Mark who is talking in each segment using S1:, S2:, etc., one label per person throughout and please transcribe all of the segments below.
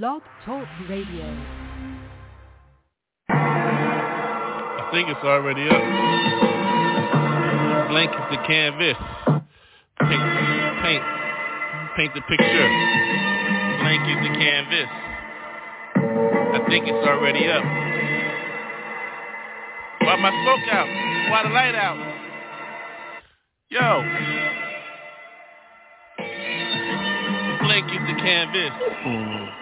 S1: Blog Talk Radio.
S2: I think it's already up. Blank is the canvas. Paint, paint, paint the picture. Blank is the canvas. I think it's already up. Why my smoke out? Why the light out? Yo. Blank is the canvas. Mm.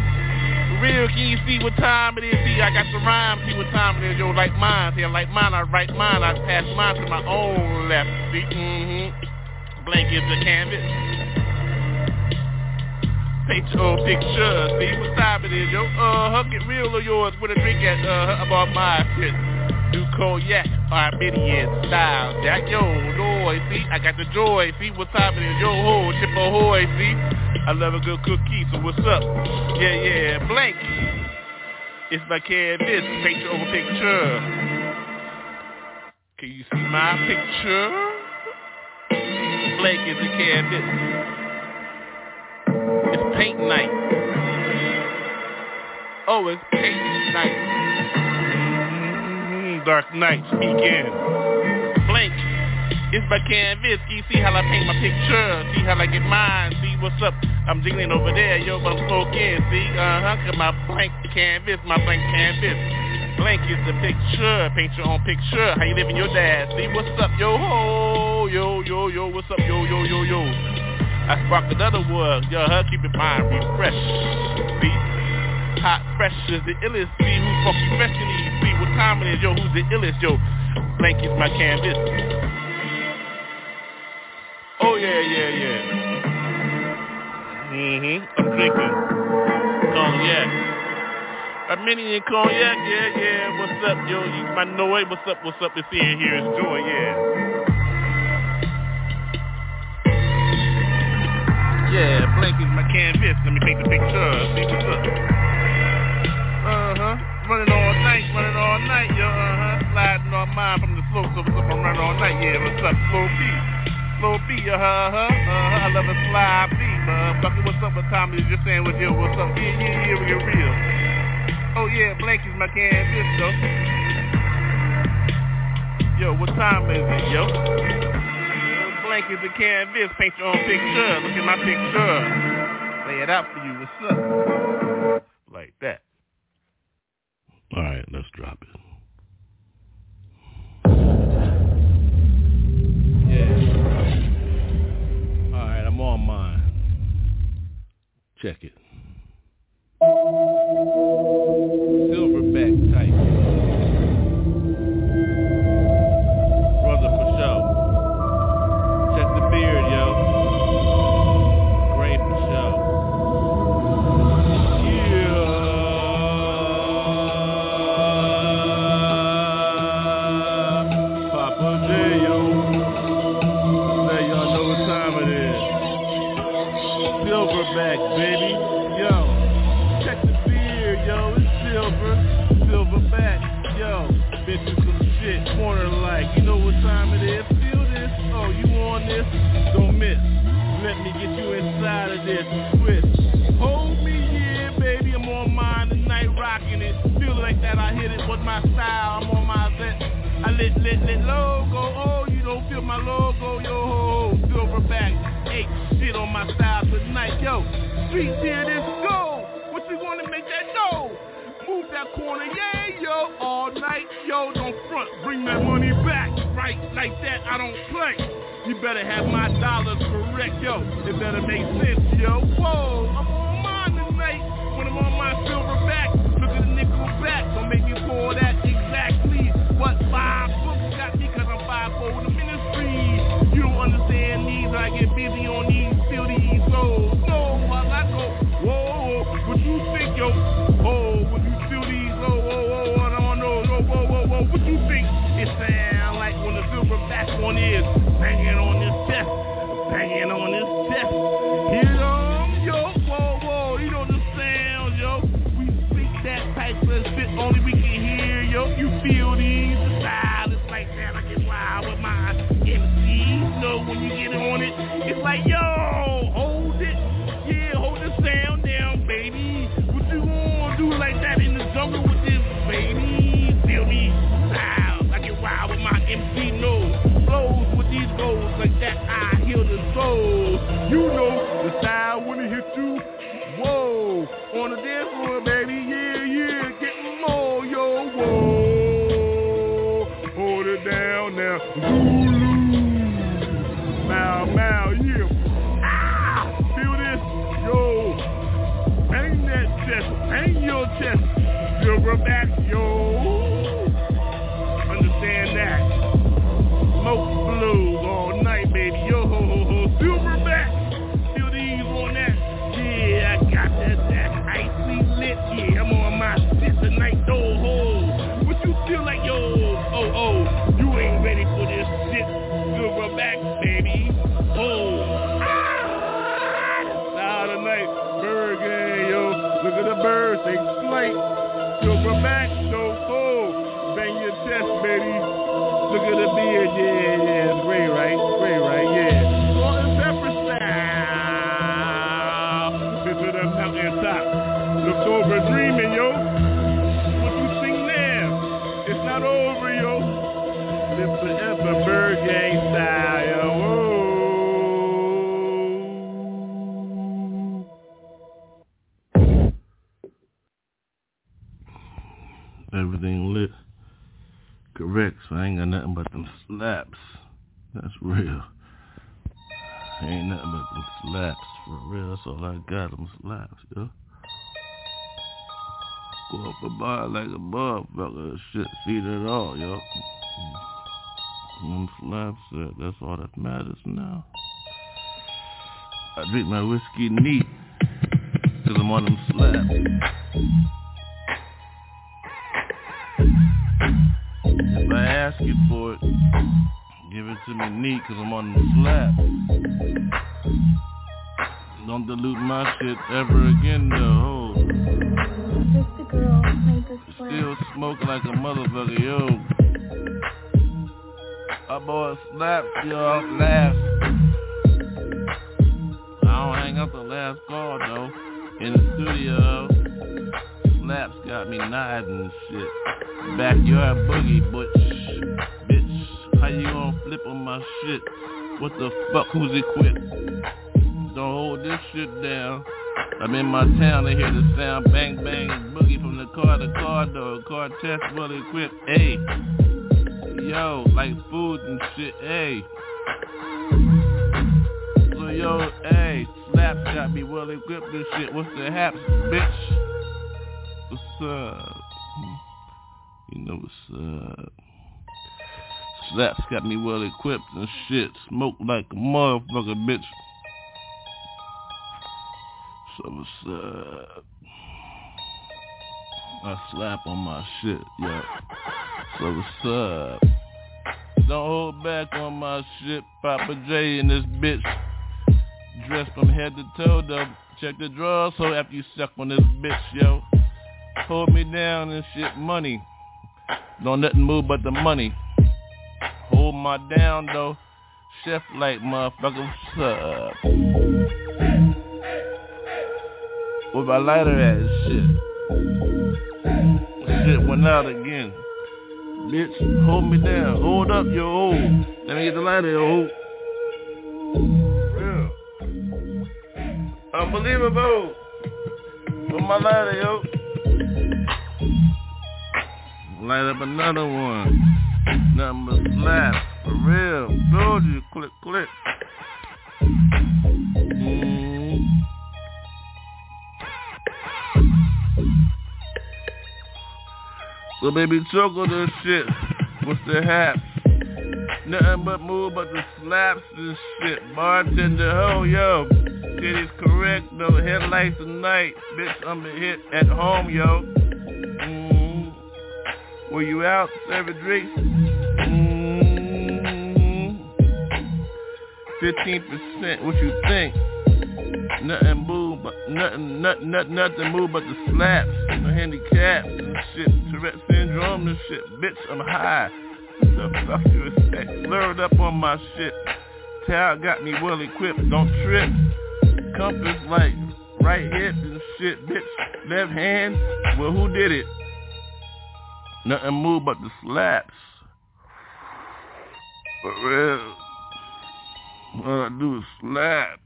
S2: Real, can you see what time it is? See, I got the rhyme. See what time it is? Yo, like mine. See, I like mine. I write mine. I pass mine to my own left. See, mm-hmm. Blank is the canvas. Paint your own picture. See what time it is? Yo, uh-huh. Get real of yours. With a drink at, uh, about my shit. Do cognac, Armenian style. Jack, yo, joy, see, I got the joy, see what's happening, yo ho, chip ahoy, see, I love a good cookie, so what's up? Yeah, yeah, blank. It's my canvas, paint your own picture. Can you see my picture? Blank is a canvas. It's paint night. Oh, it's paint night. Dark nights begin. Blank. It's my canvas. See how I paint my picture? See how I get mine? See what's up? I'm jiggling over there, yo, but I'm smoking. See, uh-huh, cause my blank canvas, my blank canvas. Blank is the picture. Paint your own picture. How you living your dad? See what's up, yo ho, yo, yo, yo, what's up, yo, yo, yo, yo. I spark another word, yo, huh? Keep it mind refresh. See? Hot fresh is the illest. See who's funky fresh. See what time it is, yo. Who's the illest, yo? Blank is my canvas. Oh yeah, yeah, yeah. Mhm. I'm drinking cognac. Armenian cognac, yeah, yeah. What's up, yo? You my Noe. What's up? What's up? It's in here. It's joy, yeah. Yeah, blank is my canvas. Let me paint the picture. See what's up. Uh-huh. Running all night, running all night, yo, uh-huh. Sliding on mine from the slope, so I'm running all night, yeah, what's up, slow B. Slow B, uh-huh, uh-huh, I love a slide B, motherfucker, what's up, what time is your sandwich, yo, what's up, yeah, yeah, yeah, we get real. Oh, yeah, Blank is my canvas, though. Yo, what time is it, yo? Blank is the canvas, paint your own picture, look at my picture. Lay it out for you, what's up? Like that. All right, let's drop it. Yeah. All right, I'm on mine. Check it. Yo. Street here, this go. What you wanna make that dough? Move that corner, yeah, yo. All night, yo. Don't front. bring that money back. Right like that, I don't play. You better have my dollars correct, yo. It better make sense, yo. Whoa, I'm on mine tonight. When I'm on my silver back, look at the nickel back. Don't make me pour that exactly what five books got me, cause I'm five for the ministry. You don't understand these, I get busy on these, feel these souls. Yo? Oh, when you feel these, oh, oh, oh, I don't know, whoa, whoa, whoa, whoa, what you think? It sound like when the silver back one is banging on this chest, banging on this chest. Silver back, yo. Understand that. Smoke blues all night, baby. Yo, ho, ho, ho. Silverback. Feel these on that. Yeah, I got that, that icy lit. Yeah, I'm on my shit tonight, though, ho. What you feel like, yo? Oh, oh, so I ain't got nothing but them slaps. That's real. Ain't nothing but them slaps, for real. That's all I got, them slaps, yo. Go up a bar like a motherfucker, shit, feed it all, yo. Them slaps, uh, that's all that matters now. I drink my whiskey neat, cause I'm on them slaps. If I ask you for it, give it to me neat, cause I'm on the slab. Don't dilute my shit ever again, though.
S1: Just slap.
S2: Still smoke like a motherfucker, yo. I bought slaps, y'all, last. I don't hang up the last call, though. In the studio, slaps got me nodding shit. Backyard boogie, butch. Bitch, how you gonna flip on my shit? What the fuck, who's equipped? Don't hold this shit down. I'm in my town, I hear the sound bang bang boogie from the car to car door. Car test well equipped. Hey, yo, like food and shit. Hey. So yo, hey, Slaps got me well equipped and shit. What's the haps, bitch? Up? You know what's up? Uh, Slaps got me well equipped and shit. Smoke like a motherfucker, bitch. So what's up? Uh, I slap on my shit, yeah. So what's up? Don't hold back on my shit, Papa J and this bitch. Dressed from head to toe, though. Check the drawers, so after you suck on this bitch, yo. Hold me down and shit, money. Don't nothing move but the money. Hold my down, though. Chef like motherfucker, what's up? Where my lighter at? Shit. Shit went out again. Bitch, hold me down. Hold up, yo. Let me get the lighter, yo. Real. Unbelievable. Where my lighter, yo? Light up another one. But slaps. For real. Told you. Click, click. Mm. So baby, choke this shit. What's the hap? Nothing but move but the slaps and shit. Bartender, ho, yo. Shit is correct, though. Headlights tonight. Bitch, I'm a hit at home, yo. Were you out serving drinks? Mm. 15%, what you think? Nothing move but nothing, nothing, nothing, move but the slaps, no handicaps and shit, Tourette syndrome and shit. Bitch, I'm high. The fuck you expect? Slurred up on my shit. Towel got me well equipped. Don't trip. Compass like right hip and shit, bitch. Left hand. Well, who did it? Nothing move but the slaps. For real. All I do is slap.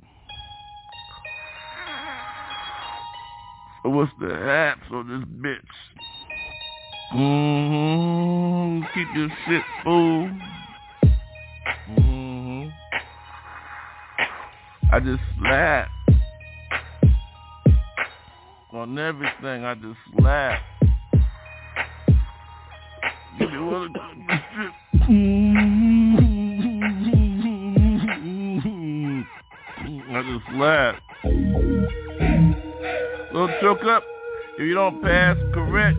S2: So what's the haps on this bitch? Mm-hmm. Keep your shit full. Mm-hmm. I just slap. On everything, I just slap. I just slap. Don't choke up if you don't pass correct.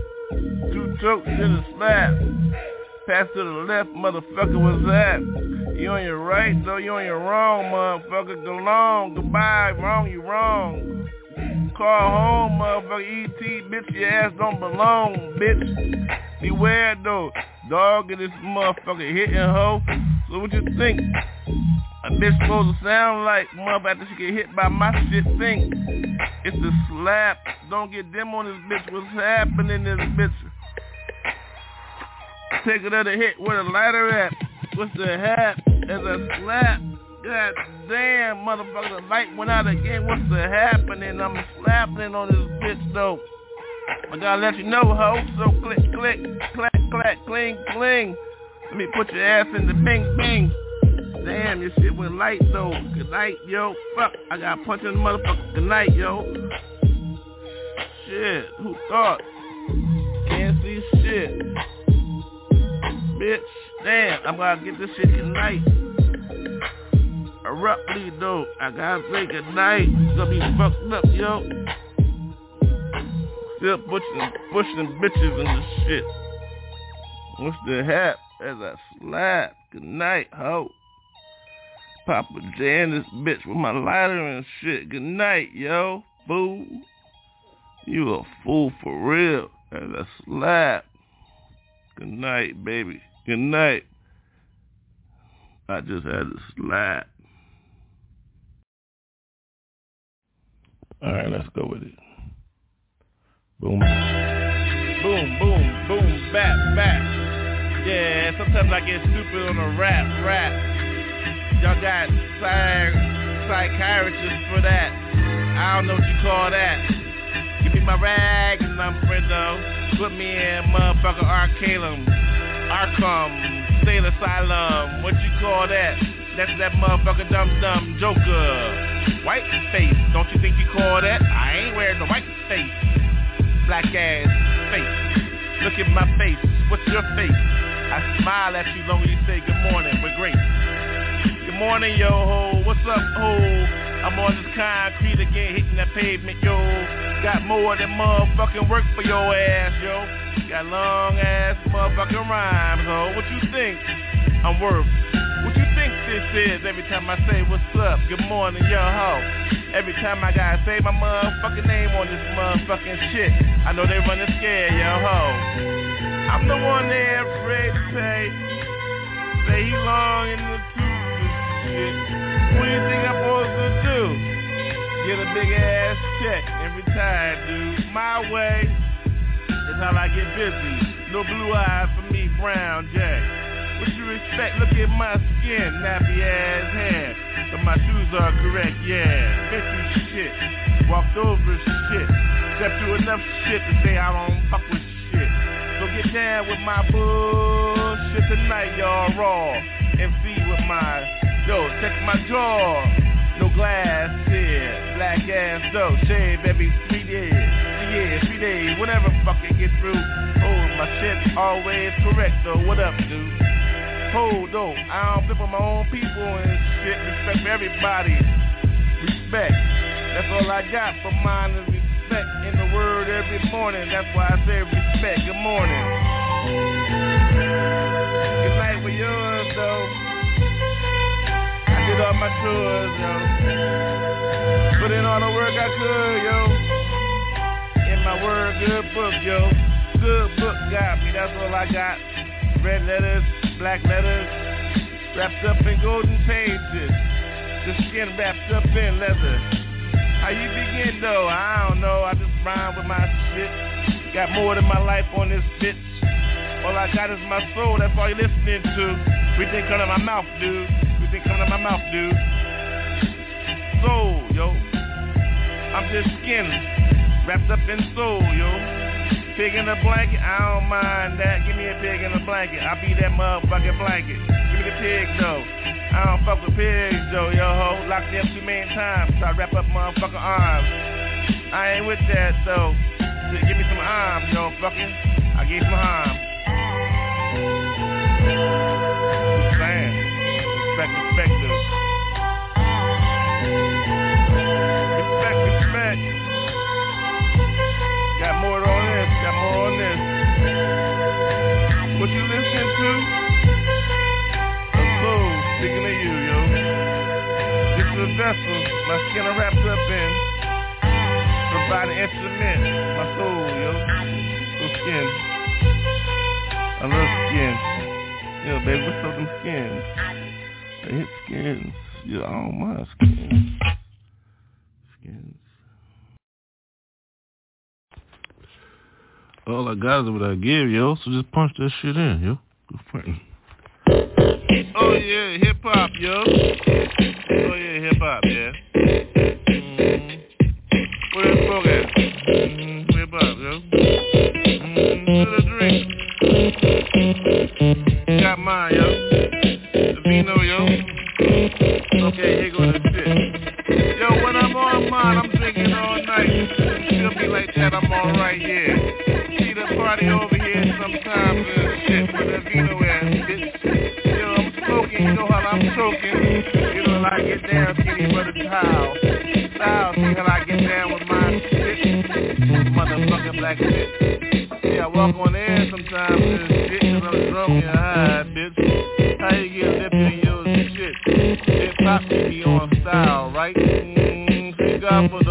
S2: Two chokes in a slap. Pass to the left, motherfucker, what's that? You on your right, though you on your wrong, motherfucker. Go long, goodbye, wrong, you wrong. Call home, motherfucker, E.T., bitch, your ass don't belong, bitch. Beware, though. Dog in this motherfucker hitting hoe. So what you think? A bitch supposed to sound like mother after she get hit by my shit think. It's a slap. Don't get them on this bitch. What's happening this bitch? Take another hit where the lighter at. What's the hat? As a slap. God damn, motherfucker, the light went out again. What's the happening? I'm slapping on this bitch though. I gotta let you know, ho. So click, click, clack, clack, cling, cling. Let me put your ass in the bing, bing. Damn, your shit went light though. Good night, yo. Fuck, I got punched in the motherfucker. Good night, yo. Shit, who thought? Can't see shit. Bitch, damn, I'm gonna get this shit tonight. Abruptly though, I gotta say good night. Gonna be fucked up, yo. Still pushing, pushing bitches in the shit. What's the hat as I slap? Good night, ho. Papa Jan this bitch with my lighter and shit. Good night, yo. Fool. You a fool for real. And a slap. Good night, baby. Good night. I just had a slap. Alright, let's go with it. Boom. Boom, boom, boom, bap, bap. Yeah, sometimes I get stupid on a rap, rap. Y'all got psych- psychiatrists for that. I don't know what you call that. Give me my rags and I'm friendo. Put me in motherfucker Arcalum. Arkham. State Asylum. What you call that? That's that motherfucker dumb dumb joker. White face. Don't you think you call that? I ain't wearing the white face. Black ass face. Look at my face. What's your face? I smile at you long as you say good morning with grace Good morning, yo ho. What's up, ho? I'm on this concrete again, hitting that pavement, yo. Got more than motherfucking work for your ass, yo. Got long ass motherfucking rhymes, ho. What you think I'm worth? What you think this is every time I say what's up? Good morning, yo ho. Every time I gotta say my motherfucking name on this motherfucking shit, I know they running scared, yo ho. I'm the one they're afraid to say. Say he long in the tooth shit. What do you think I'm supposed to do? Get a big ass check every time, dude. My way is how I get busy. No blue eyes for me, Brown J. What you expect? Look at my skin, nappy ass hair. But my shoes are correct, yeah. Been through shit, walked over shit. Stepped through enough shit to say I don't fuck with shit. So get down with my bullshit tonight, y'all. Raw. MC with my, yo, check my jaw. No glass here, black ass though. Shade, baby, three days, Yeah, three days, whatever fucking get through. Oh, my shit always correct though. What up, dude? Hold though, I don't flip on my own people and shit. Respect for everybody. Respect. That's all I got for mine is respect in the word every morning. That's why I say respect. Good morning. Good night with yours though. I did all my tours, yo. Put in all the work I could, yo. In my word, good book, yo. Good book got me, that's all I got. Red letters, black letters, wrapped up in golden pages. The skin wrapped up in leather. How you begin though? I don't know. I just rhyme with my shit. Got more than my life on this bitch. All I got is my soul. That's all you listening to. Everything coming out my mouth, dude. Everything coming out my mouth, dude. Soul, yo. I'm just skin wrapped up in soul, yo. Pig in a blanket, I don't mind that. Give me a pig in a blanket. I'll be that motherfucking blanket. Give me the pig though. I don't fuck with pigs though, yo ho. Locked up too many times. Try to wrap up motherfucking arms. I ain't with that though. Just give me some arms, yo, fucking. I give some arms. Respect, respect. Respect, This is vessel my skin wrapped up in. My skin. I love skin. Yo, baby, what's up them skins? I hit skins. Yeah, don't mind skins. Skins. All I got is what I give, yo. So just punch that shit in, yo. Oh yeah, hip hop, yo. Oh yeah, hip hop, yeah. Mm-hmm. Where that smoke at? Mm-hmm. Hip hop, yo. Mm-hmm. To the drink. Got mine, yo. The vino, yo. Okay, here go the shit. Yo, when I'm on mine, I'm drinking all night. Feel me like that, I'm alright, yeah. Choking. You know how I get down, skinny but a towel. Style, see how I get down with my shit. Motherfucking black shit. Yeah, I walk on air sometimes and shit cause I'm drunk and high, bitch. How you get lipped in your shit? Hip hop keep me on style, right? Thank God for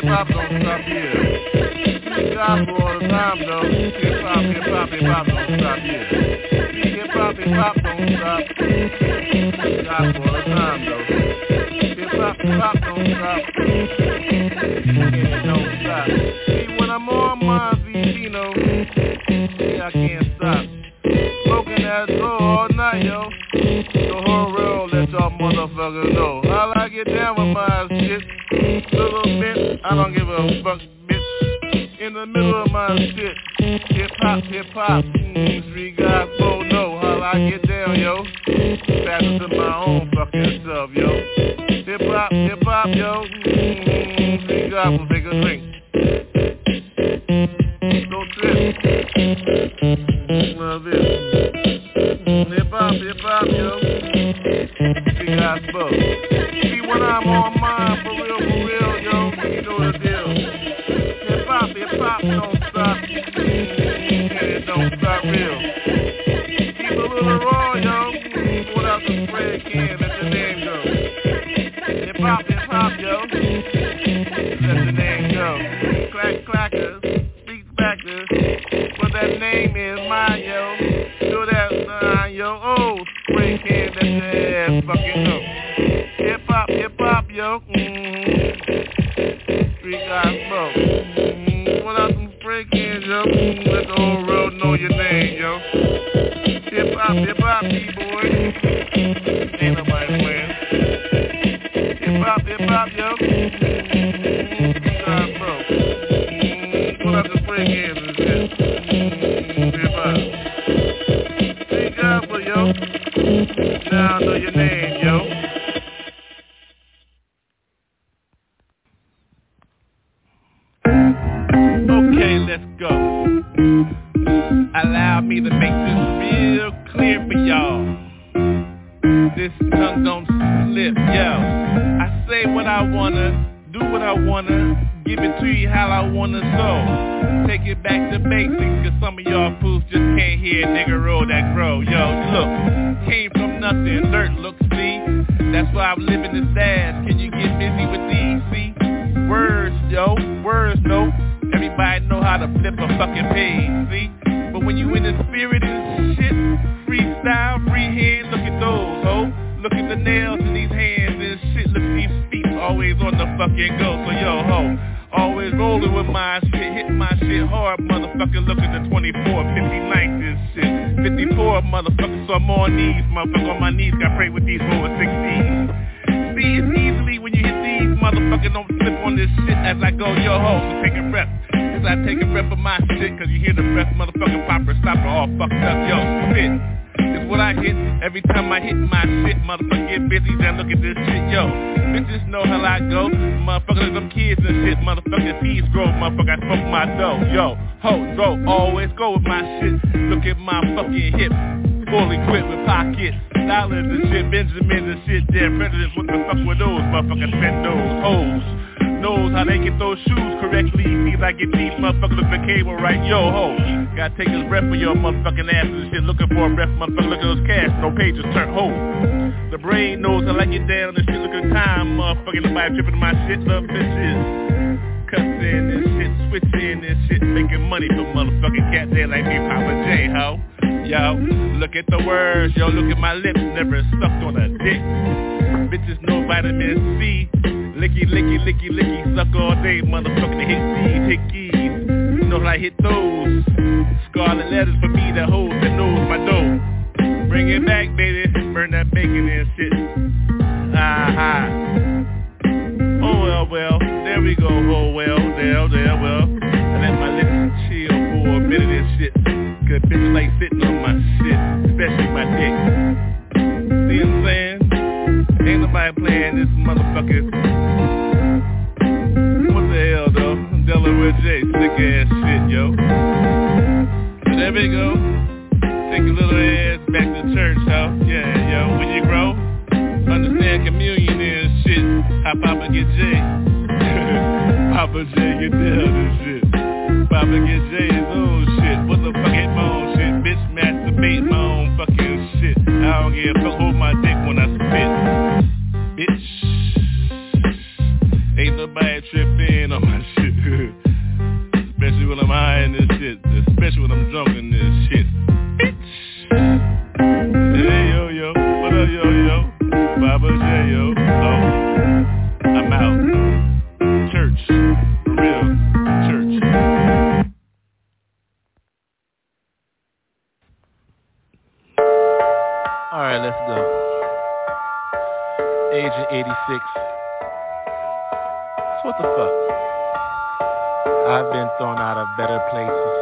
S2: hip hop, hip hop don't stop here. Gospel all the time though. Hip hop, hip hop, hip hop don't stop here. Hip hop, hip hop don't stop. Gospel all the time though. Hip hop, hip hop don't stop. Clear for y'all. This tongue don't slip, yo. I say what I wanna, do what I wanna, give it to you how I wanna so. Take it back to basics, cause some of y'all fools just can't hear nigga roll that grow. Yo, look, came from nothing, dirt look, see? That's why I'm living this fast. Can you get busy with these, see? Words, yo, words, no. Everybody know how to flip a fucking page, see? But when you in the spirit and shit, freestyle, freehand, look at those, ho. Look at the nails in these hands and shit. Look at these feet always on the fucking go. So yo, ho. Always rolling with my shit, hit my shit hard, motherfucker. Look at the 24, 59 this shit. 54, motherfucker, so I'm on knees, motherfucker, on my knees. Got pray with these over 16s. See, it's easily when you hit these motherfuckers don't slip on this shit as I go, yo ho, so take a breath. As I take a breath of my shit, cause you hear the breath, motherfucking popper, stopper, all fucked up, yo, spit. is what I hit every time I hit my shit, motherfucker get busy, then look at this shit, yo. Bitches know how I go, motherfucker, them kids and shit, motherfucker, seeds grow, motherfucker, I smoke my dough, yo. Ho, bro, always go with my shit, look at my fucking hip fully equipped with pockets, dollars and shit, Benjamin and shit, there, presidents, what the fuck with those motherfuckers spend those hoes? Knows how they get those shoes correctly. See I get these motherfuckers with the cable right. Yo ho, gotta take his breath for your motherfucking ass and shit. Looking for a breath, motherfucker. Look at those cash, no pages turn ho. The brain knows how I get down and shit. Look at time, motherfucking nobody tripping my shit. Love bitches. Cussing and shit, switching and shit, making money for motherfucking cats there like me, Papa J, ho. Yo, look at the words, yo, look at my lips, never sucked on a dick. Bitches know vitamin C. Licky, licky, licky, licky, suck all day, motherfucking hit these, hickeys. You know how I hit those. Scarlet letters for me that hold that knows my dough. Bring it back, baby, burn that bacon and shit. Ah-ha. Oh well, well, there we go, oh well, there, there, well. I let my lips chill for a minute and shit. Cause bitches like sitting on my shit, especially my dick. See what I'm saying? Ain't nobody playing this motherfucker. What the hell though? Delaware J, sick ass shit, yo. So there we go. Take your little ass back to church, ho. Yeah, yo. When you grow, understand communion is shit. How Papa get J. Papa J get down and shit. Papa get J his own shit. What the fuck ain't my own shit? Bitch masturbate my own fucking shit. I don't give a fuck. Hold my dick when I Fuck? I've been thrown out of better places.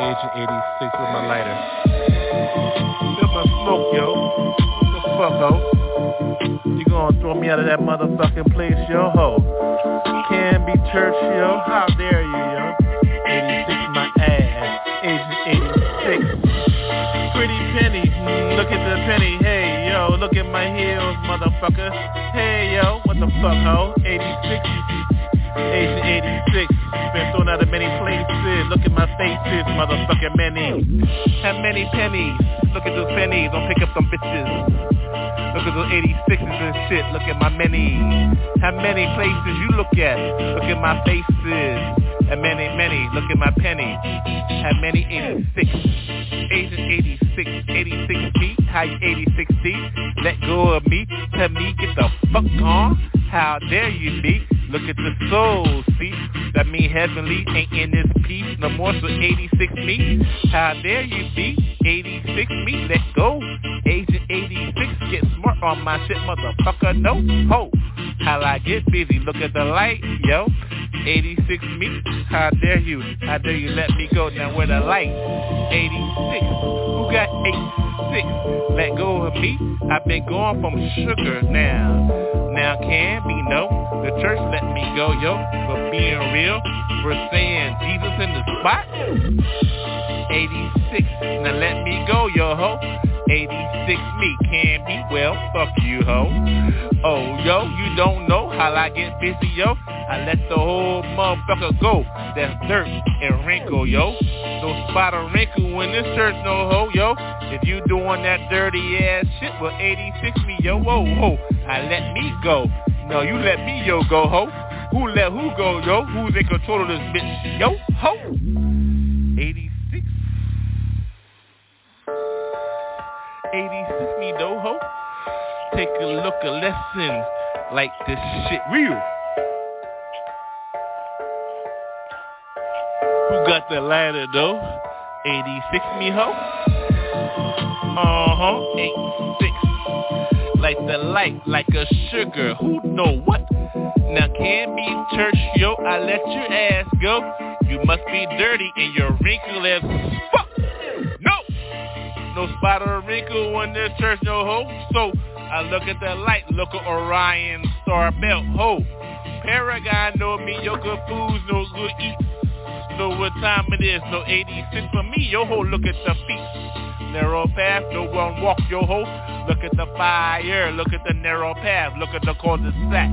S2: Agent 86 with my lighter. Feel my smoke, yo. The fuck, ho? You gonna throw me out of that motherfucking place, yo, ho? Can be church, yo. How dare you, yo? 86 my ass. Agent 86. Look at my heels, motherfucker. Hey, yo, what the fuck, ho? 86. Agent 86. Been thrown out of many places. Look at my faces, motherfucker, many. Have many pennies. Look at those pennies. Don't pick up some bitches. Look at those 86s and shit. Look at my many. How many places you look at? Look at my faces. And many, many. Look at my penny. How many 86? Agent 86, How you 86D? Let go of me. Tell me get the fuck on. How dare you be? Look at the soul, see? That mean heavenly ain't in this piece no more, so 86 me. How dare you be? 86 me, let go. Agent 86, get smart on my shit, motherfucker, no ho. How I get busy, look at the light, yo. 86 me, how dare you? How dare you let me go now where the light? 86, who got 86? Let go of me, I've been going from sugar now. Now can be no, the church let me go, yo. For being real, we're saying Jesus in the spot. 86, now let me go, yo ho. 86 me can be well, fuck you ho. Oh yo, you don't know how I get busy yo. I let the whole motherfucker go. That's dirt and wrinkle yo. No spot or wrinkle in this church no ho yo. If you doing that dirty ass shit, well 86 me yo, whoa whoa. I let me go. No, you let me yo go ho. Who let who go yo? Who's in control of this bitch yo ho? 86. 86 me though ho. Take a look, a lesson like this shit real. Who got the ladder though? 86 me ho? Uh-huh, 86. Like the light, like a sugar, who know what? Now can't be church, yo, I let your ass go. You must be dirty and your wrinkle as fuck. No! No spot or wrinkle in this church, no ho. So I look at the light, look at Orion star belt, ho. Paragon no me, yo good foods, no good eats. Know what time it is, no 86 for me, yo ho, look at the feet. Narrow path, no one walk, yo ho. Look at the fire, look at the narrow path, look at the cul-de-sac.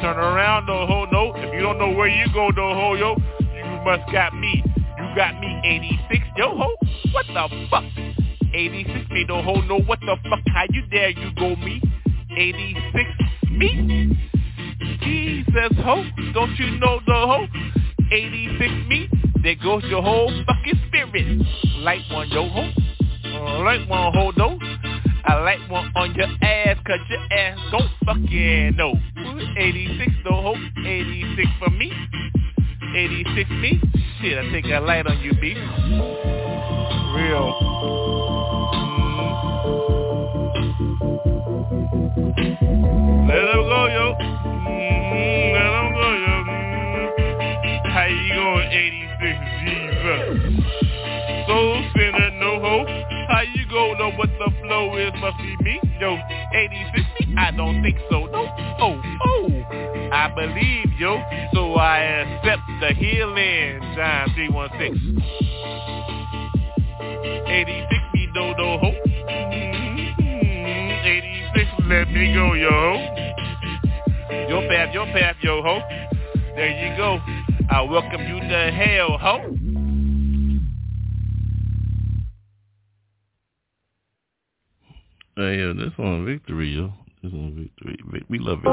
S2: Turn around, no ho, no. If you don't know where you go, no ho, yo, you must got me. You got me 86, yo ho. What the fuck? 86 me, no ho, no. What the fuck? How you dare you go me? 86 me? Jesus ho, don't you know the ho? 86 me, there goes your whole fucking spirit. Light one, yo ho. Uh, light one, ho, no. I like one on your ass, cause your ass don't fucking know. 86 though, ho. 86 for me. 86 me. Shit, I take a light on you, B. Real. Let him go, yo. Mm, let him go, yo. Mm. How you going, 86 Jesus? Soul sinner, no hope. How you go know what the flow is? Must be me. Yo, 86 I don't think so. No. Oh, oh. I believe, yo. So I accept the healing. John 316. 86 me, no, no hope. 86, let me go, yo. Your path, your path, yo ho. There you go. I welcome you to hell, ho.
S3: Hey, yo, this one victory, yo. This one victory. We love it.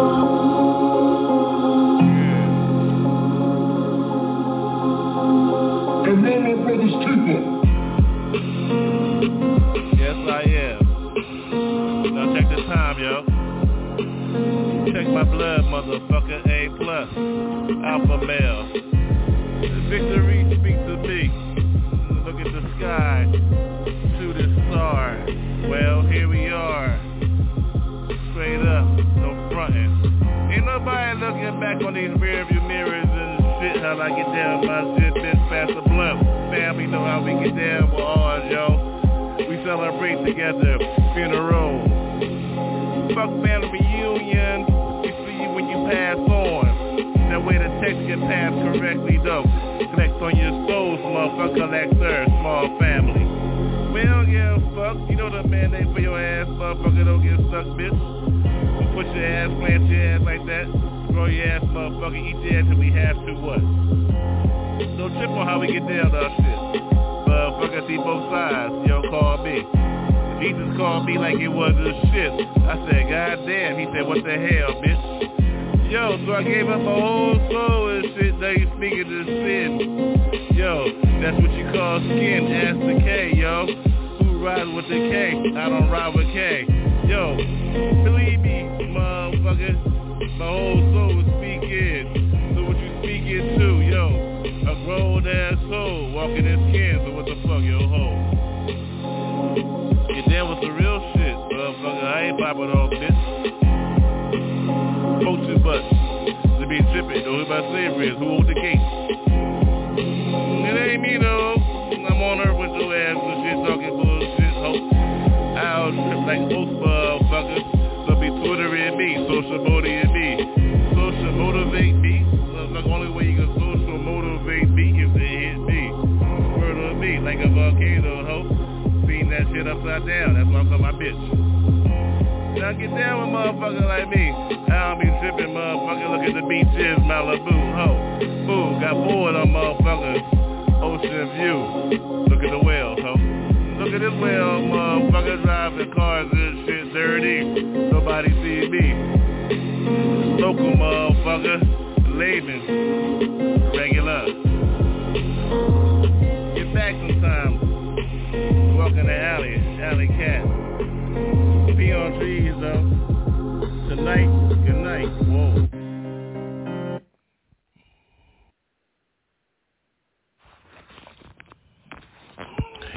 S4: And then they British people.
S2: Yes, My blood, motherfucker. A plus. Alpha male. Victory speaks to me. Look at the sky. To the star. Well, here we are. Straight up. No frontin'. Ain't nobody looking back on these rearview mirrors and shit. How I get down my shit, bitch, past the blunt. Family know how we get down with ours, yo. We celebrate together. Funeral. Fuck family reunion. Pass on. That way the text get passed correctly though. Connect on your souls, motherfucker, collector, small family. Well, yeah, fuck. You know the mandate for your ass, motherfucker, don't get stuck, bitch. Don't push your ass, plant your ass like that. Grow your ass, motherfucker, eat your ass till we have to what? Don't trip on how we get down to our shit. Motherfucker, see both sides. Yo, call me. Jesus called me like it was a shit. I said, God damn. He said, what the hell, bitch? Yo, so I gave up my whole soul and shit. Now you speaking to sin. Yo, that's what you call skin, ass decay, yo. Who
S5: ride with the K. I don't ride with K. Yo, believe me, motherfucker. My whole soul is speaking. So what you speaking to, yo? A grown ass soul walking in my slavery is. Who owns the gate? It ain't me though. I'm on earth with your ass and shit talking bullshit, ho. I'll trip like most motherfuckers. So be twittering me, social motivating me. Social motivate me. Motherfucker, only way you can social motivate me is to hit me. Word of me, like a volcano, ho. Seen that shit upside down, that's why I'm calling my bitch. Now get down with motherfucker like me. Tripping, motherfucker. Look at the beaches, Malibu, ho. Ooh, got bored on motherfuckers. Ocean view. Look at the whales, ho. Look at this whale, motherfucker, driving cars and shit dirty. Nobody see me. Local motherfucker, layman, regular. Get back sometimes. Walking the alley, alley cat. Be on trees though. Tonight, good night.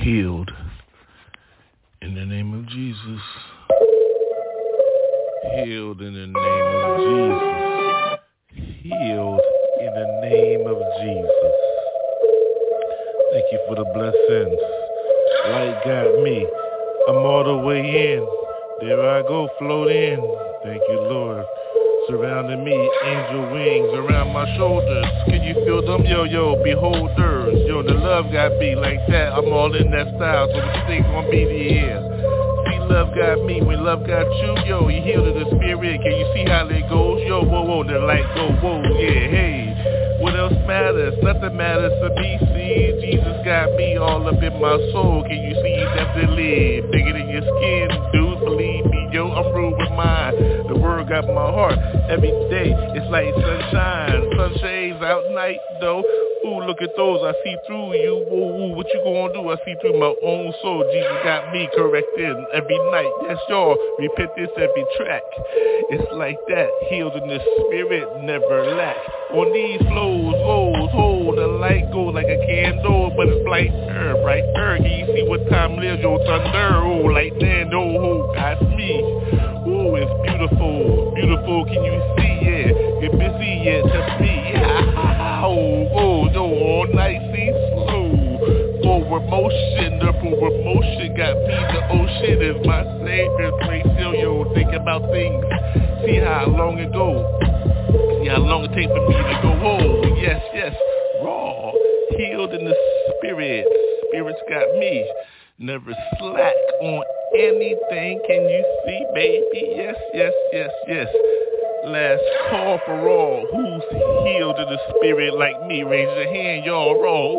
S2: Healed in the name of Jesus. Healed in the name of Jesus. Healed in the name of Jesus. Thank you for the blessings. Light got me. I'm all the way in. There I go, float in. Thank you, Lord. Surrounding me, angel wings around my shoulders. Can you feel them? Yo, yo, beholders. Yo, the love got me like that. I'm all in that style. So what you think gonna be the year? See, love got me. When love got you, yo, you healed in the spirit. Can you see how it goes? Yo, whoa, whoa, the light go, whoa, yeah, hey. What else matters? Nothing matters to me. See, Jesus got me all up in my soul. Can you see definitely bigger than your skin, dude? I'm rude with mine. The world got my heart every day. It's like sunshine, sunshades out night though. Ooh, look at those. I see through you. Ooh, ooh, what you gonna do? I see through my own soul. Jesus got me corrected every night. Yes, y'all. Repent this every track. It's like that. Healed in the spirit, never lack. On these flows, goes, hold the light go like a candle, but it's brighter, brighter. Can you see what time it is? Yo, thunder, oh, lightning, oh, oh, got me. Ooh, it's beautiful, beautiful. Can you see? Yeah, get busy, yeah, touch me. Oh, oh, yo, all night, see slow. Forward motion, the forward motion got me. The ocean is my savior place. Yo, yo, think about things. See how long ago. See how long it takes for me to go. Oh, yes, yes, raw, healed in the spirit. Spirit's got me. Never slack on anything. Can you see, baby? Yes, yes, yes, yes. Last call for all who's healed in the spirit like me. Raise your hand, y'all. Raw.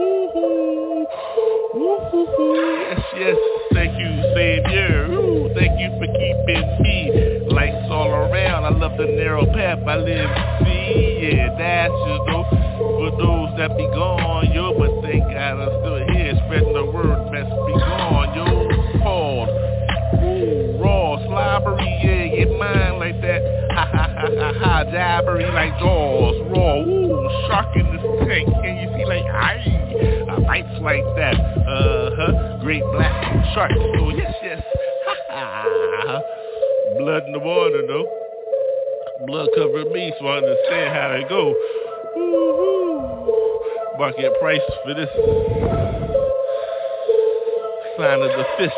S2: Yes, yes. Thank you, Savior. Ooh, thank you for keeping me. Lights all around. I love the narrow path I live. See, yeah, that's just those for those that be gone, yo. But thank God I'm still here, spreading the word. Best be gone, yo. Ooh, raw, slobbery, yeah, get mine like that. Jabbery like jaws. Raw, ooh, shark in this tank. Can you see like, aye, uh, bites like that. Uh-huh, great black shark. So yes, yes. Blood in the water though. Blood covered me, so I understand how they go. Woo-hoo. Market price for this sign of the fish.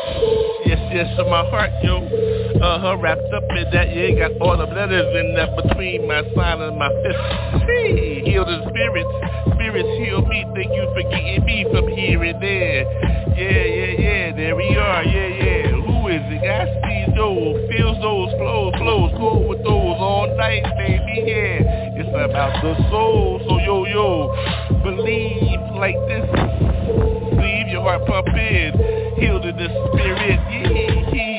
S2: Yes, yes, in my heart, yo. Uh-huh, wrapped up in that, yeah, got all the letters in that between my sign and my fist. Hey, heal the spirits. Spirits heal me. Thank you for getting me from here and there. Yeah, yeah, yeah, there we are. Yeah, yeah. Who is it? I see those, feels those, flows, flows, go with those all night, baby, yeah. It's about the soul, so yo, yo, believe like this. Leave your heart pump in. Healed the spirit. Yeah,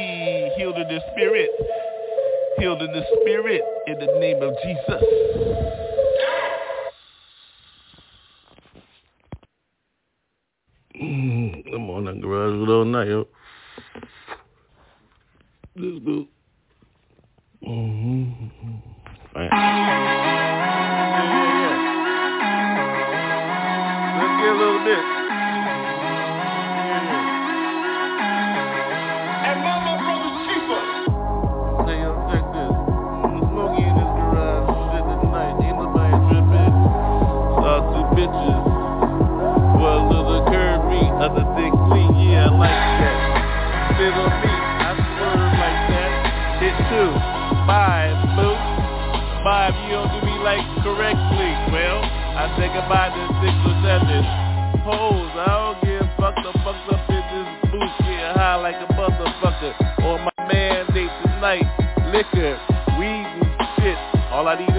S2: in the spirit in the name of Jesus.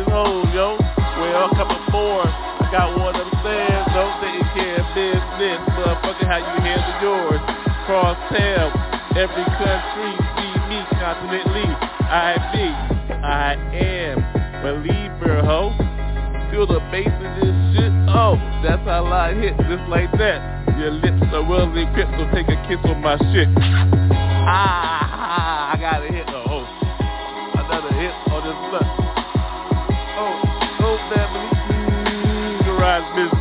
S2: Is hoes, yo. Well, a couple more. I got one upstairs. Don't taking care of business. Motherfucker, how you handle yours. Cross tail. Every country see me continentally. I be, I am believer, ho. Feel the bass of this shit. Oh, that's how I hit just like that. Your lips are well equipped, so take a kiss on my shit. Ah, I got a hit.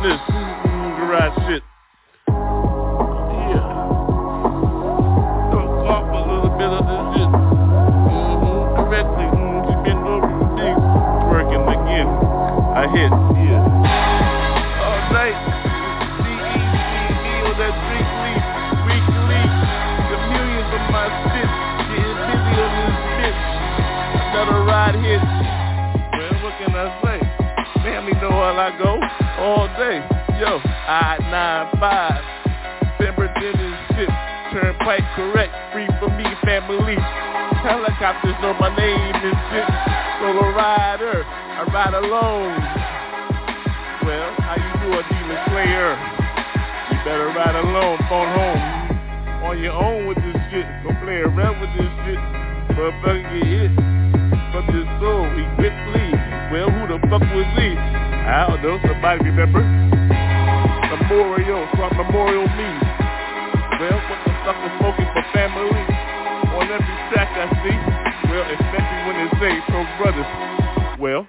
S2: Mm, garage shit. Yeah. A little bit of this shit. Mm-hmm, correctly. Mm, been over. Working again. I hit. Yeah. All night. C-E-C-E on that drink leaf. Weekly. The millions of my shit. Getting busy on this bitch. Another ride hit. Well, what can I say? Family know how I go all day. Yo, I-95. Pemberton and shit. Turnpike correct. Free for me, family. Helicopters know my name and shit. Solo rider. I ride alone. Well, how you do a demon slayer? You better ride alone, phone home. On your own with this shit. Don't play around with this shit. Motherfucker get hit. From this soul, he quickly. Well, who the fuck was he? I don't know. Somebody remember? Memorial. What memorial means. Well, what the fuck is smoking for family? On every track I see. Well, especially when they say pro brothers. Well,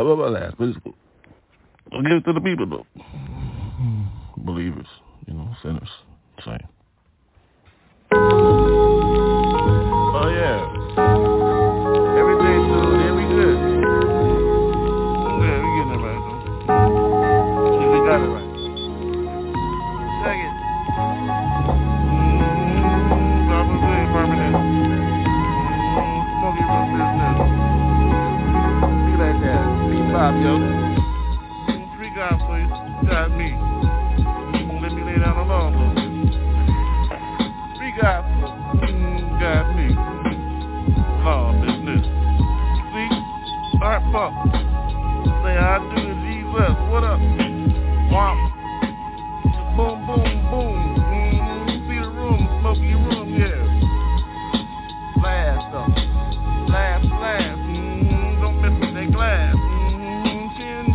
S2: I'm on my last, cool. I'll give it to the people though. Believers, you know, sinners, same. Mm, got me. Law business. See? Art pump. Say I do to Jesus. What up? Womp. Boom, boom, boom. Mm, see the room, smoky room, yeah. Blast though. Blast, blast. Mm, don't mess with that glass. Mm, chin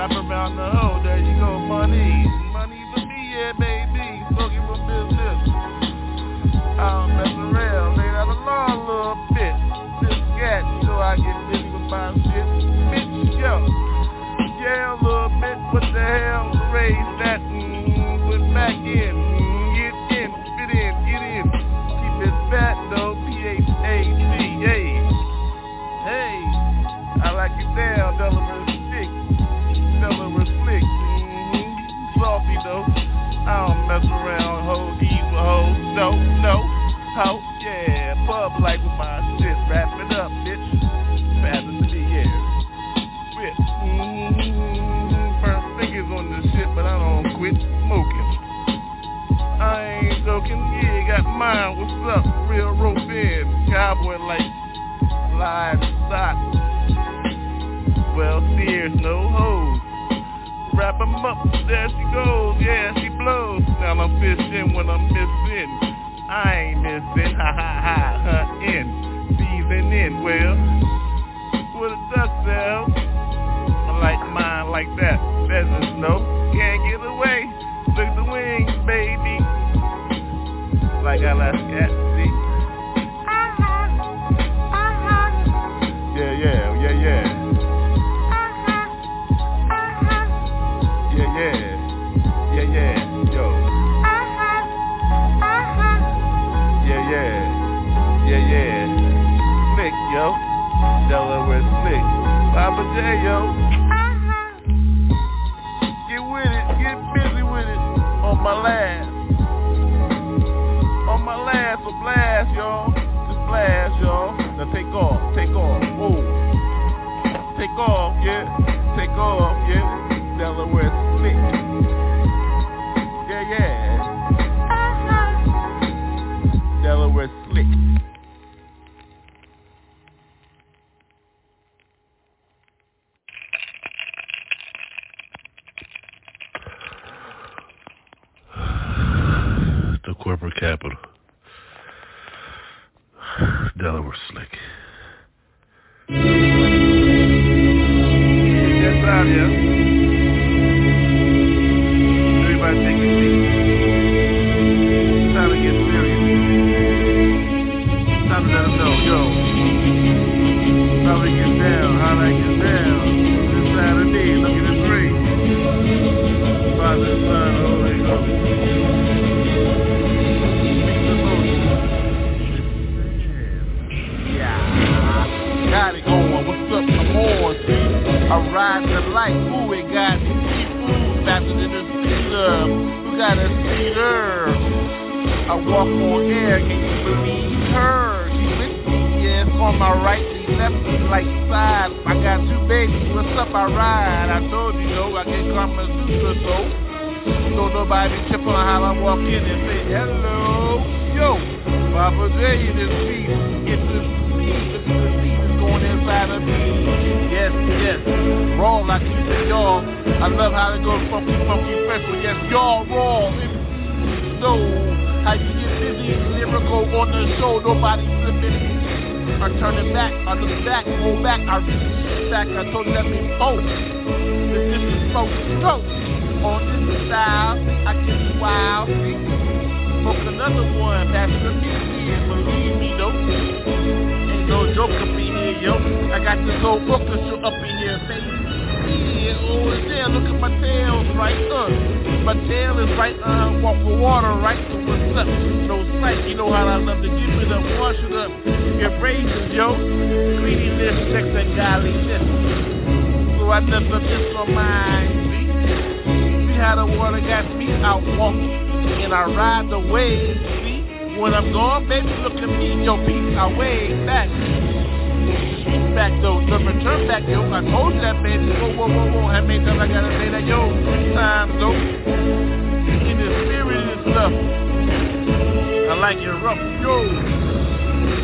S2: wrap around the hole. There you go, money. Money for me, yeah, baby. Shit. Bitch, yo. Yeah, a little bit. What the hell? Raise that. Mm, put back in. Mm, get in. Fit in. Get in. Keep it fat, though. P-H-A-T. Hey. I like it down, Delaware stick. Delaware slick. Mm-hmm. Salty, though. I don't mess around. These with hoes. No, no. Ho, yeah. Pub life Real rope in. Cowboy like livestock. Well, there's no hoes. Wrap 'em up, there she goes, yeah, she blows. Now I'm fishing when I'm missing. I ain't missing, ha ha ha, her in, season in, well, with a duck cell. I like mine like that, just no, can't get away. Look at the wings, baby. Like I like that, see? Papa J in this piece. It's the seed. The seed is going inside of me. Yes, yes. Raw like you say, y'all. I love how it goes funky, funky. But yes, y'all raw. So, how you get busy, lyrical on the show. Nobody flipping. I turn it back, I look back, go back, I reach back, I told you that before. That this is to go. On this style, I get wild. Smoke another one, that's the music, believe me though. Ain't no joke up in here, yo. I got this whole orchestra up in here, baby. Yeah, oh, yeah, look at my tail's right, uh. My tail is right, uh, walk for water, right? So what's up? No sight, you know how I love to give it up, wash it up. Get raisins, yo. Greedy this, sex and this. So I never miss my mind, see? See how the water got me out walking, and I ride the wave, see? When I'm gone, baby, look at me, yo, peace, I wave back. Back though, the return back, yo. I told you that, baby. Whoa, whoa, whoa, whoa. How many times I gotta say that, yo? Three times, though. In the spirit and stuff. I like it rough, yo.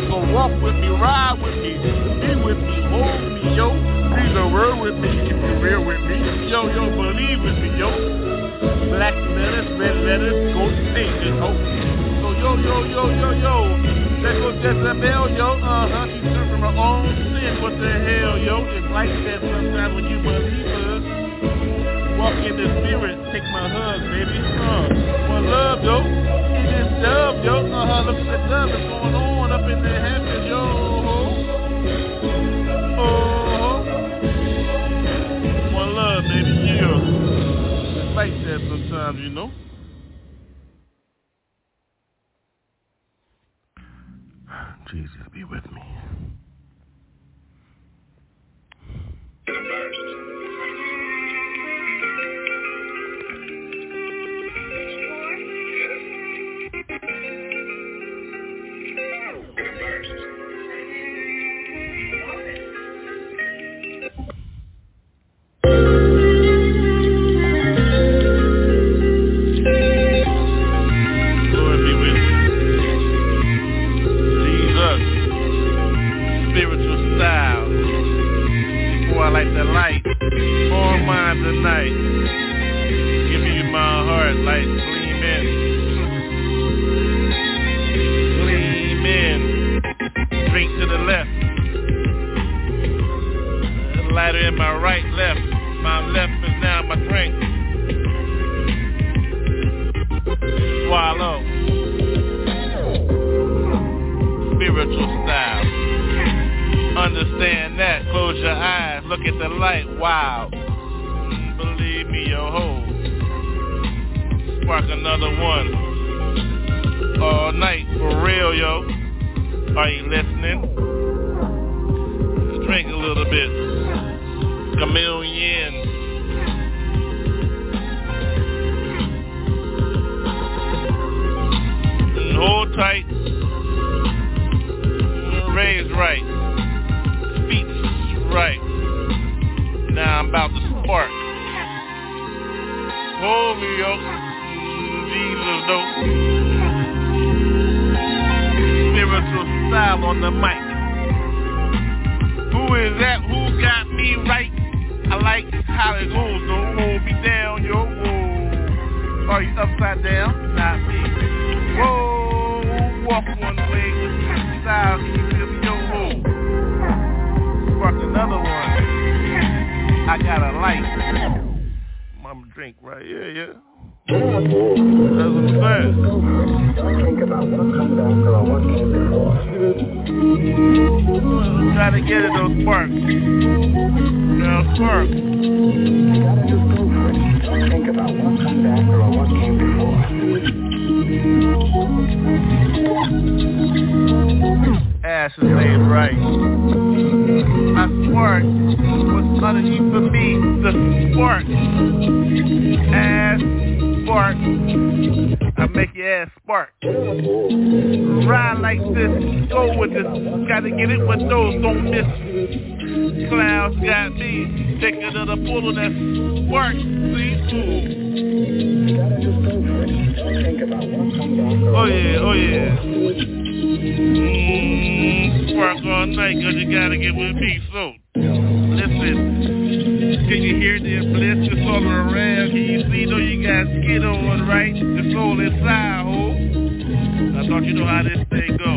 S2: So walk with me, ride with me, be with me, hold me, yo. Breathe a word with me, keep it real with me. Yo, yo, believe with me, yo. Black letters, red letters, gold stages, ho. Yo, yo, yo, yo, yo. There goes Jezebel, yo. Uh-huh, she's serving her own sin. What the hell, yo? It's like that sometimes when you believe her. walk in the spirit, take my hug, baby. Uh, one love, yo. This dub, yo. Uh-huh, look at the dub that's going on up in the heavens, yo. Oh, one love, baby. Yeah. It's like that sometimes, you know. Jesus, be with me. On tonight. Give you my heart like gleam in. Gleam in. Drink to the left. Lighter in my right, left. My left is now my drink. Swallow. Spiritual style. Understand that. Close your eyes. Look at the light. Wow. Spark another one. All night. For real, yo. Are you listening? Drink a little bit. Chameleon. On the mic. Who is that? Who got me right? I like how it goes, though. Hold me down, yo. Whoa. Are you upside down? Not me. Whoa. Walk one way style. Can you feel me, yo? Whoa. Spark another one. I got a light. Mama drink right here, yeah. That's saying.
S6: Don't think about what comes or what came before.
S2: To get it, those sparks. Now, spark.
S6: Gotta just go for it. Don't think about what comes or what came before.
S2: Ash is laid right. My spark was underneath for me, the spark. Ass spark. I make your ass spark. Ride like this, go with this. Gotta get it with those, don't miss. Clouds got me. Take another pull of that spark. See? Ooh. Oh yeah, oh yeah. Mmm, spark all night cause you gotta get with me, so listen. Can you hear the bliss that's all around? Can you see though you got skin on, right? The soul inside, ho. I thought you know how this thing go.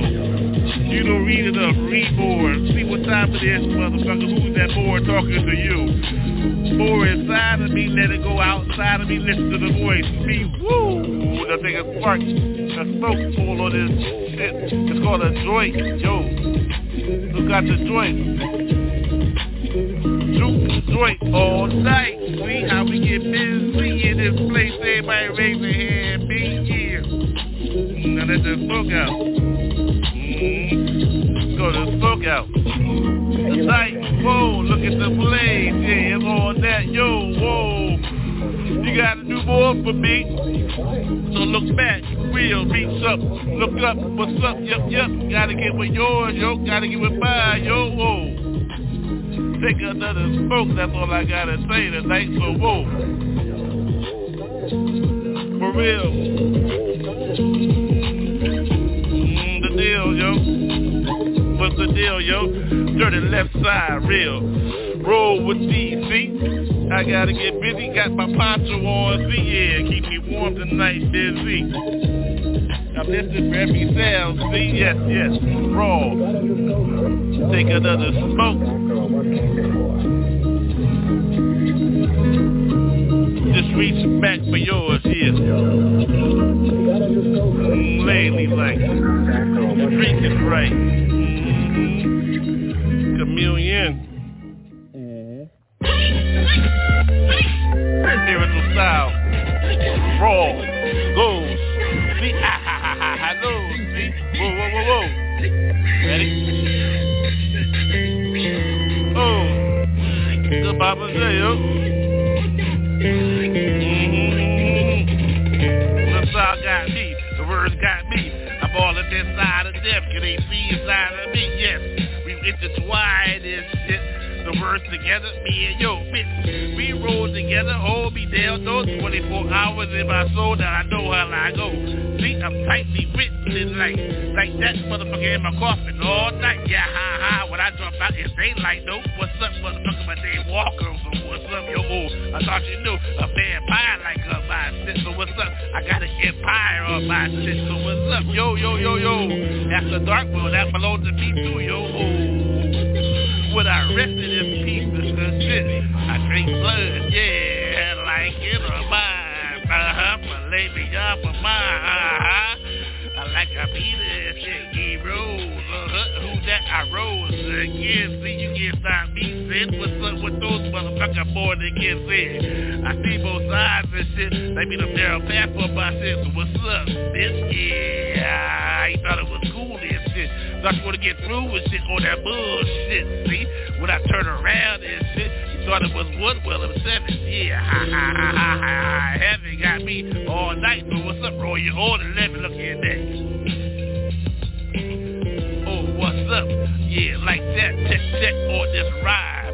S2: You don't read it up, read more. See what time it is, motherfucker. Who's that boy talking to you? More inside of me, let it go outside of me, listen to the voice. Me, woo! The thing is spark. The smoke full on this shit. It's called a joint, yo. Who got the joint? Joint all night. See how we get busy in this place. Everybody raise their hand, be here. Now let the smoke out. Mm. Go to smoke out. The night, whoa, look at the blaze. Yeah, on that, yo, whoa. You gotta do more for me. So look back, real, reach up, look up, what's up, yup, yup. Gotta get with yours, yo, gotta get with mine, yo, whoa. Take another smoke, that's all I gotta say tonight, so whoa. For real. Mm, the deal, yo. What's the deal, yo? Dirty left side, real. Roll with DC. I gotta get busy, got my poncho on, see, yeah, keep me warm tonight, busy. I'm listening for every sound, see, yes, yes.
S6: Don't
S2: Take another smoke.
S6: Comes after or what came before.
S2: back for yours here. Lately like drinking right. Mm-hmm. Spiritual style. Raw. Intertwined this shit. The words together, me and yo, bitch. We roll together, hold me down, those 24 hours in my soul that I know how I go. See, I'm tightly written like, like that motherfucker in my coffin all night. Yeah, ha ha. When I drop out, it's daylight, no. What's up, motherfucker? My name Walker. So what's up, yo? Oh, I thought you knew a vampire like my shit. So what's up? I got an empire on my. So what's up, yo, yo, yo, yo? That's the dark world. That belongs to me too, yo. Oh when I rested in pieces and shit. I drink blood, yeah, like in a mine. Uh-huh, lay me up a mine. Uh-huh. I like beat it, shit, he. That? I rose again. See, you can't stop me, sin. What's up with those motherfuckers born again, sin? I see both sides and shit. They be the narrow path for my shit. So what's up, bitch? Yeah, I thought it was cool and shit. Thought you wanna get through with shit on that bullshit, see? When I turn around and shit, you thought it was one, well, it was seven. Yeah, ha, ha, ha, ha, ha. Heaven got me all night. So what's up, bro? You're on 11, look at that. Up? Yeah, like that, check, check on this ride.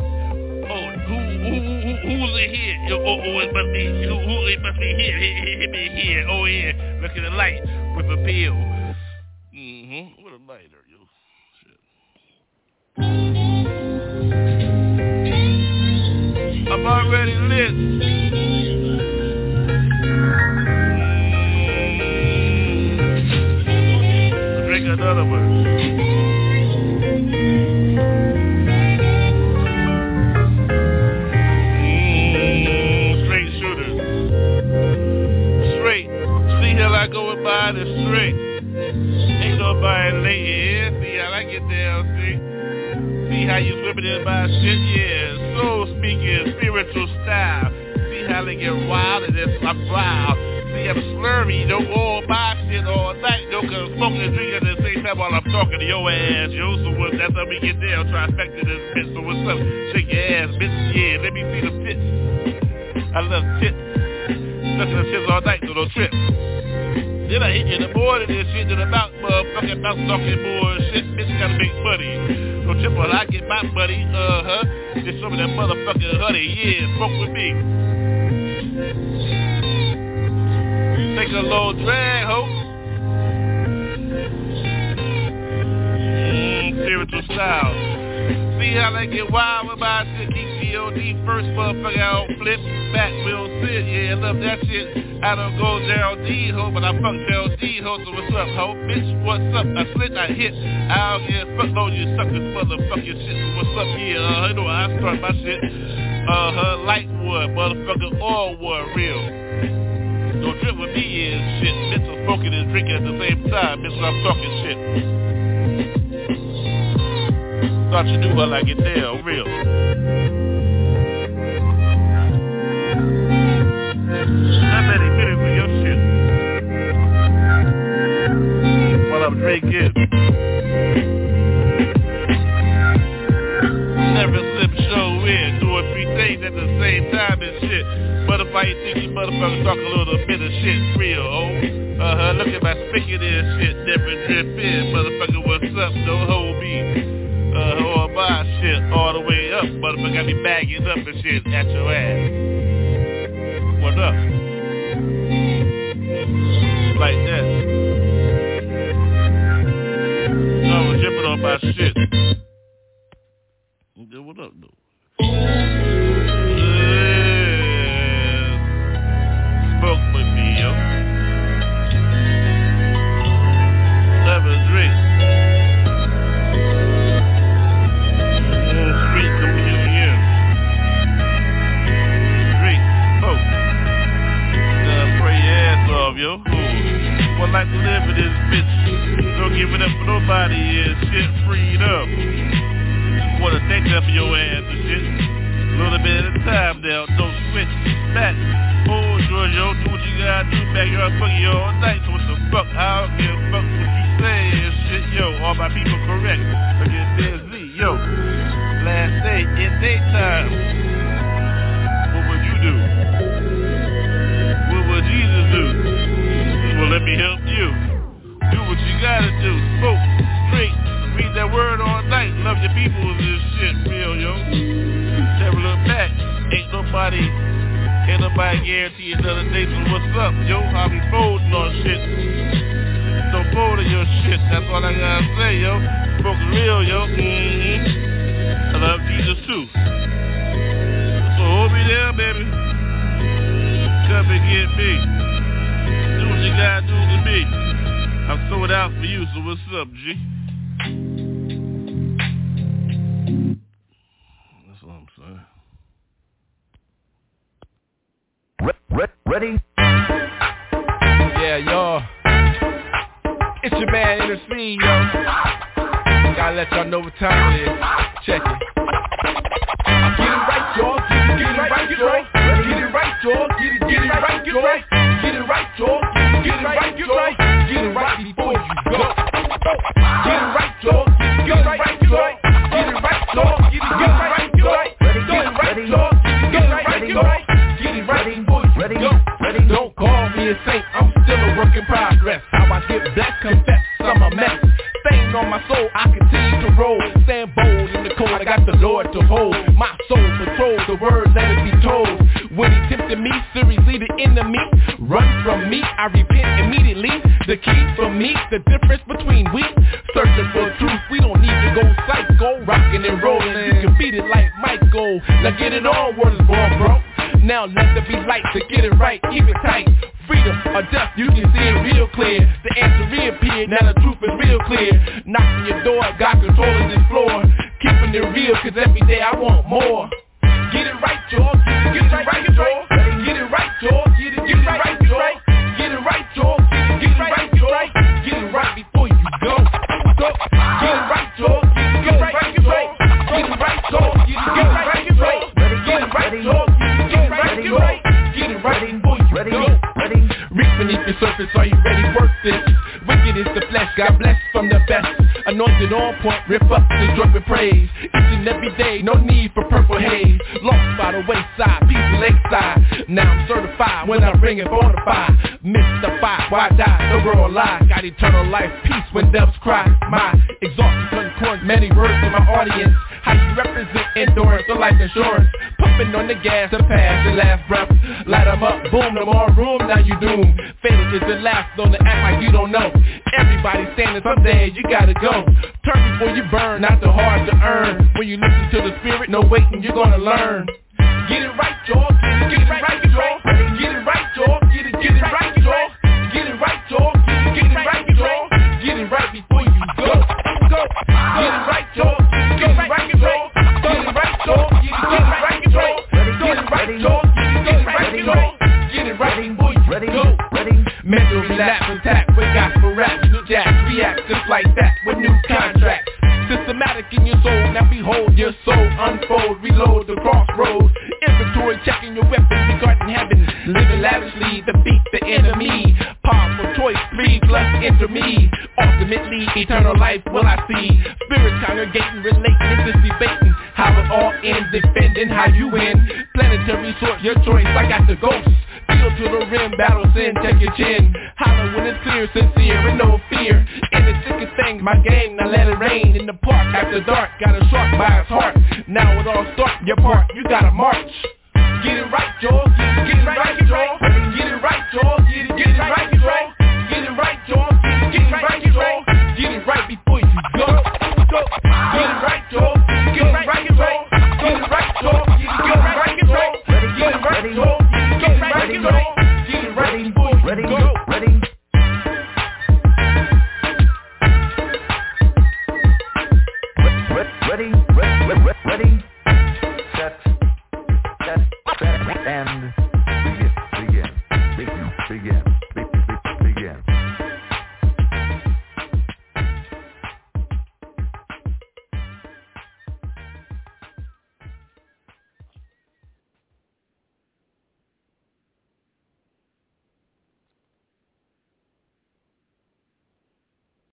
S2: Oh, who, who, who, who's in here? Oh, oh, it must be, who, who, it must be here, hit, hit, hit me here. Oh, yeah, look at the light with a pill. Mm-hmm, with a lighter, yo. I'm already lit. Mm. Drink another one. See how I go by the straight. Ain't nobody late here. See how I get down, see? See how you in my shit, yeah. Soul speaking, spiritual style. See how they get wild and then I'm wild. See I'm slurry, no all my shit all night, no cause smoking and drinking at the same time while I'm talking to your ass, yo. So what that's how we get down, trifecta this bitch. So what's up? Shake your ass, bitch, yeah, let me see the tits. I love tits. Sucking the tits all night, so don't trip. Then I hit you in the morning and then shit the mouth, motherfucking mouth talking bullshit. Bitch gotta make money. Don't trip when I get my money, uh-huh. Just some of that motherfucking honey, yeah, fuck with me. Take a little drag, ho. Mm, spiritual style. See how they get wild with my shit. Keep G.O.D. first motherfucker out. Flip back, Will Sid. Yeah, love that shit. I don't go Gerald D, ho, but I fuck Gerald D, ho. So what's up, ho? Bitch, what's up? I slit, I hit. I don't give a fuck, no, you suckers, motherfucking shit. What's up, yeah, uh, you know, I start my shit. Uh-huh, light wood, motherfucker, all wood, real. Don't drip with me is shit. Bitch, I'm smoking and drinking at the same time. Bitch, I'm talking shit. Thought you knew how I get down, real. I'm ready, ready for your shit. While I'm drinking. Never slip show in, doing three things at the same time and shit. Motherfucker, you think you motherfuckers talk a little bit of shit real, oh? Uh-huh, look at my spigot and shit, never drip in. Motherfucker, what's up? Don't hold me. Uh, all my shit all the way up. Motherfucker got me bagging up and shit at your ass. What up? Like that. No, I'm dripping on my shit. What up, though?
S7: Learn. Sin,